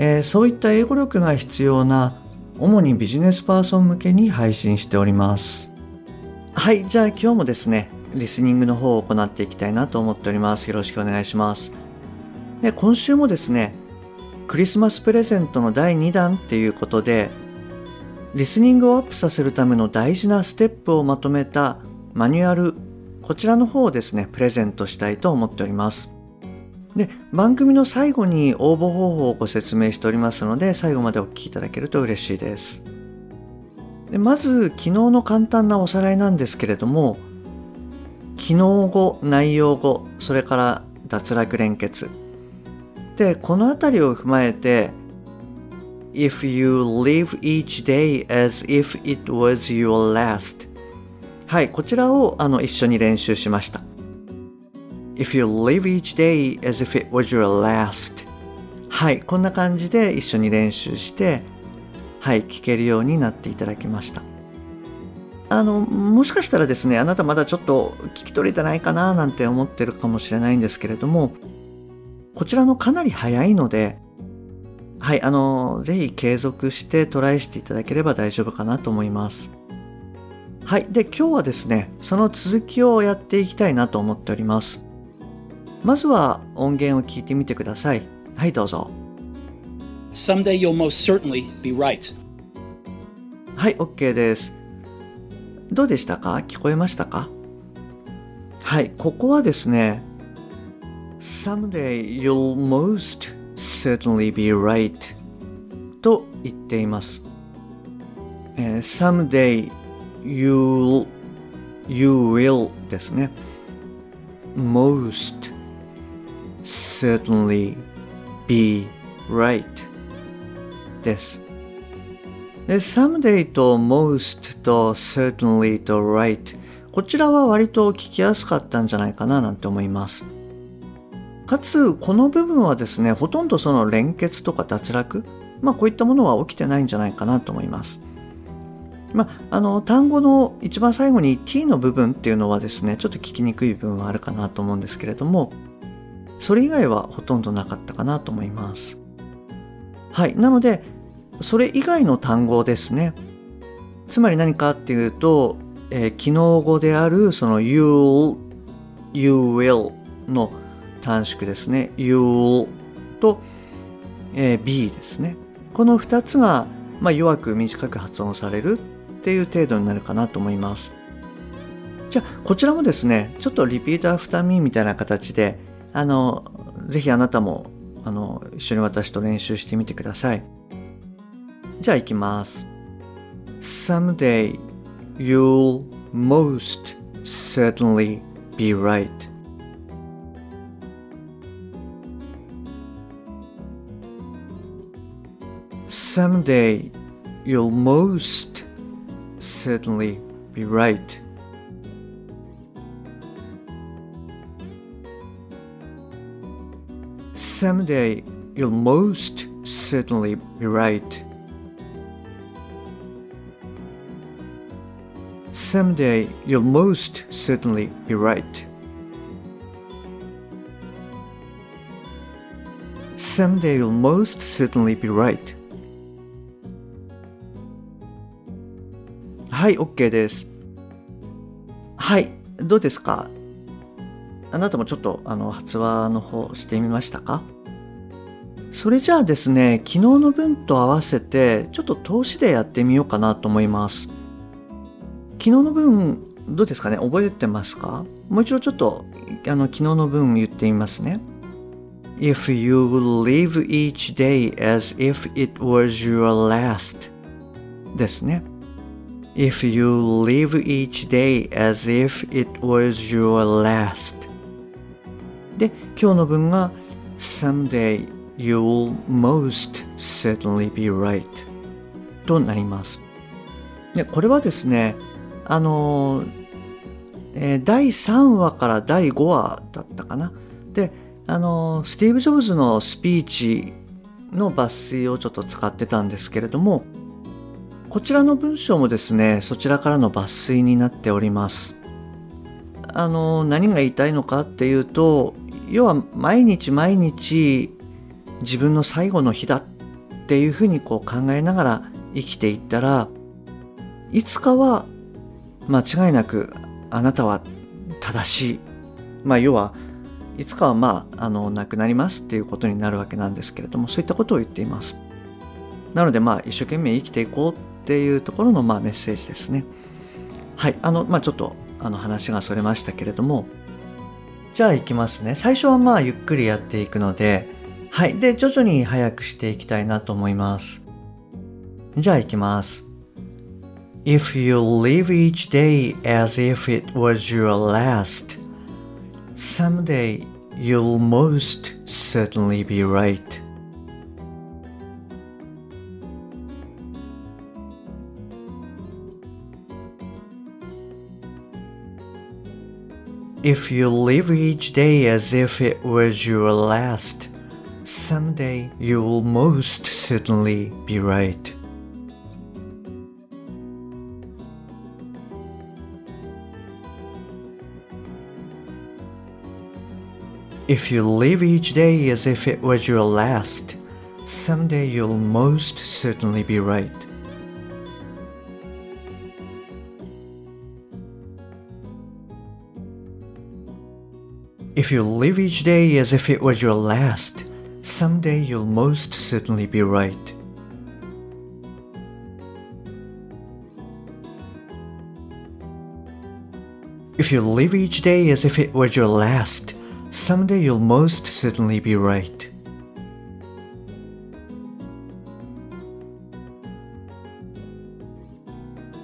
えーそういった英語力が必要な主にビジネスパーソン向けに配信しております。はいじゃあ今日もですねリスニングの方を行っていきたいなと思っております。よろしくお願いします。で今週もですねクリスマスプレゼントの第2弾っていうことでリスニングをアップさせるための大事なステップをまとめたマニュアルこちらの方をですねプレゼントしたいと思っております。で番組の最後に応募方法をご説明しておりますので最後までお聞きいただけると嬉しいです。でまず昨日の簡単なおさらいなんですけれども機能語内容語それから脱落連結。でこの辺りを踏まえて If you live each day as if it was your last はいこちらをあの一緒に練習しました。If you live each day as if it was your last. はいこんな感じで一緒に練習してはい聞けるようになっていただきました。あのもしかしたらですねあなたまだちょっと聞き取れてないかななんて思ってるかもしれないんですけれどもこちらのかなり早いのではいあのぜひ継続してトライしていただければ大丈夫かなと思います。はいで今日はですねその続きをやっていきたいなと思っております。まずは音源を聞いてみてくださいはいどうぞ Someday you'll most certainly be right. はい OK ですどうでしたか聞こえましたかはいここはですね Someday you'll most certainly be right と言っています、えー Someday you'll you will ですね most certainly be right です。で someday と most と certainly と right こちらは割と聞きやすかったんじゃないかななんて思います。かつこの部分はですねほとんどその連結とか脱落まあこういったものは起きてないんじゃないかなと思います。まあ、あの単語の一番最後に t の部分っていうのはですねちょっと聞きにくい部分はあるかなと思うんですけれどもそれ以外はほとんどなかったかなと思います。はい。なのでそれ以外の単語ですね。つまり何かっていうと、えー機能語であるその you'll you will の短縮ですね。you'll と、えー be ですね。この2つが、まあ、弱く短く発音されるっていう程度になるかなと思います。じゃあこちらもですねちょっと repeat after me みたいな形であのぜひあなたもあの一緒に私と練習してみてくださいじゃあ行きます。Someday you'll most certainly be right. Someday you'll most certainly be right. Someday you'll most certainly be right. Someday you'll most certainly be right. Someday you'll most certainly be right. はい、OK です。はい、どうですか あなたもちょっとあの発話の方してみましたか？それじゃあですね、昨日の文と合わせてちょっと通しでやってみようかなと思います。昨日の文どうですかね？覚えてますか？もう一度ちょっとあの昨日の文言ってみますね。If you live each day as if it was your last ですね。If you live each day as if it was your last で、今日の文が Someday you'll most certainly be right となります。でこれはですねあの、えー、第3話から第5話だったかな。であのスティーブ・ジョブズのスピーチの抜粋をちょっと使ってたんですけれどもこちらの文章もですねそちらからの抜粋になっております。あの何が言いたいのかっていうと要は毎日毎日自分の最後の日だっていうふうにこう考えながら生きていったらいつかは間違いなくあなたは正しい。まあ要はいつかはまああの亡くなりますっていうことになるわけなんですけれどもそういったことを言っています。なのでまあ一生懸命生きていこうっていうところのまあメッセージですね。はい。あのまあちょっとあの話がそれましたけれどもじゃあ行きますね最初はまあゆっくりやっていくのではいで徐々に早くしていきたいなと思いますじゃあ行きます If you live each day as if it was your last, someday you'll most certainly be right. If you live each day as if it was your last, someday you'll most certainly be right. If you live each day as if it was your last, someday you'll most certainly be right. If you live each day as if it was your last, someday you'll most certainly be right. If you live each day as if it was your last, someday you'll most certainly be right.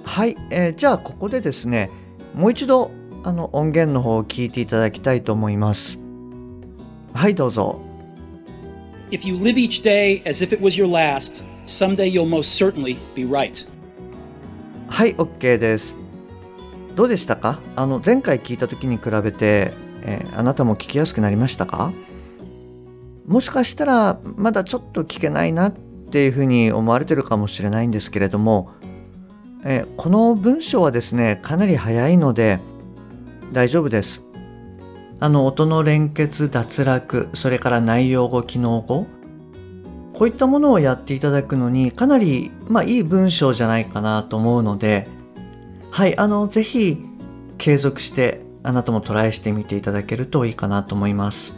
はい、えー、じゃあここでですねもう一度 あの音源の方を聞いていただきたいと思います。はいどうぞ。If you live each day as if it was your last, someday you'll most certainly be right. はい OK です。どうでしたか？あの前回聞いた時に比べてえー、あなたも聞きやすくなりましたか？もしかしたらまだちょっと聞けないなっていうふうに思われてるかもしれないんですけれども、えー、この文章はですねかなり早いので大丈夫です。あの音の連結脱落それから内容語機能語こういったものをやっていただくのにかなり、まあ、いい文章じゃないかなと思うのではいあのぜひ継続してあなたもトライしてみていただけるといいかなと思います。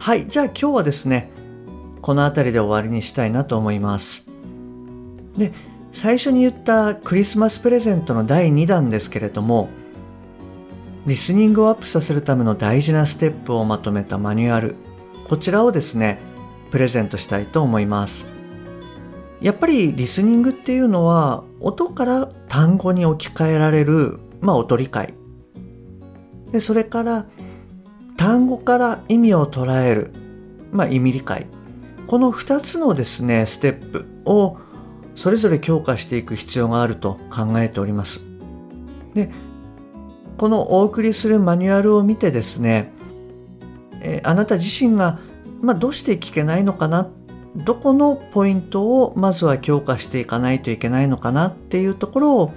はい、じゃあ今日はですね、この辺りで終わりにしたいなと思います。で、最初に言ったクリスマスプレゼントの第2弾ですけれども、リスニングをアップさせるための大事なステップをまとめたマニュアル、こちらをですね、プレゼントしたいと思います。やっぱりリスニングっていうのは音から単語に置き換えられる、まあ、音理解でそれから単語から意味を捉える、まあ、意味理解。この2つのですねステップをそれぞれ強化していく必要があると考えております。でこのお送りするマニュアルを見てですね、えあなた自身が、まあ、どうして聞けないのかなどこのポイントをまずは強化していかないといけないのかなっていうところを、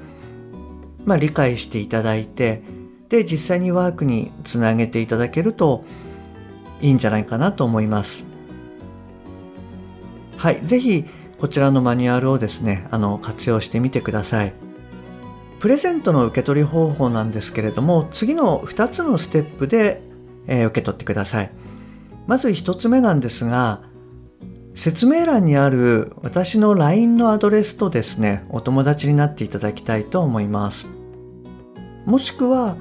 まあ、理解していただいてで実際にワークにつなげていただけるといいんじゃないかなと思います。はい、ぜひこちらのマニュアルをですね、あの活用してみてください。プレゼントの受け取り方法なんですけれども、次の2つのステップで、えー、受け取ってください。まず1つ目なんですが、説明欄にある私の LINE のアドレスとですね、お友達になっていただきたいと思います。もしくは、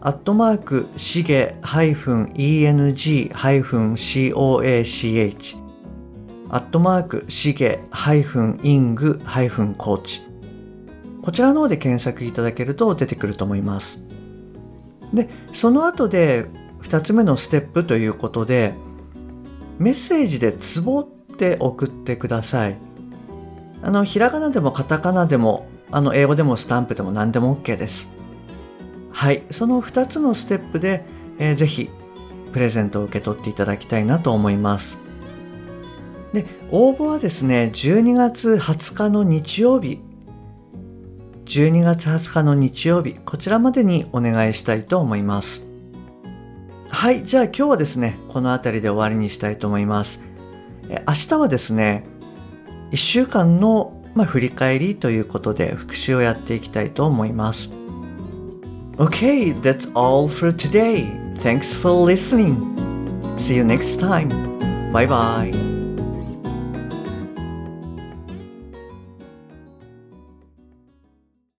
アットマークしげ -eng-coach アットマークしげ -ing-coach こちらの方で検索いただけると出てくると思います。で、その後で2つ目のステップということで、メッセージでツボって送ってください。あの、ひらがなでもカタカナでも、あの、英語でもスタンプでも何でも OK です。はい、その2つのステップで、えー、ぜひプレゼントを受け取っていただきたいなと思います。で、応募はですね、12月20日の日曜日、12月20日の日曜日、こちらまでにお願いしたいと思います。はい、じゃあ今日はですね、この辺りで終わりにしたいと思います。え明日はですね、1週間の、まあ、振り返りということで復習をやっていきたいと思います。Okay, that's all for today. Thanks for listening. See you next time. Bye bye.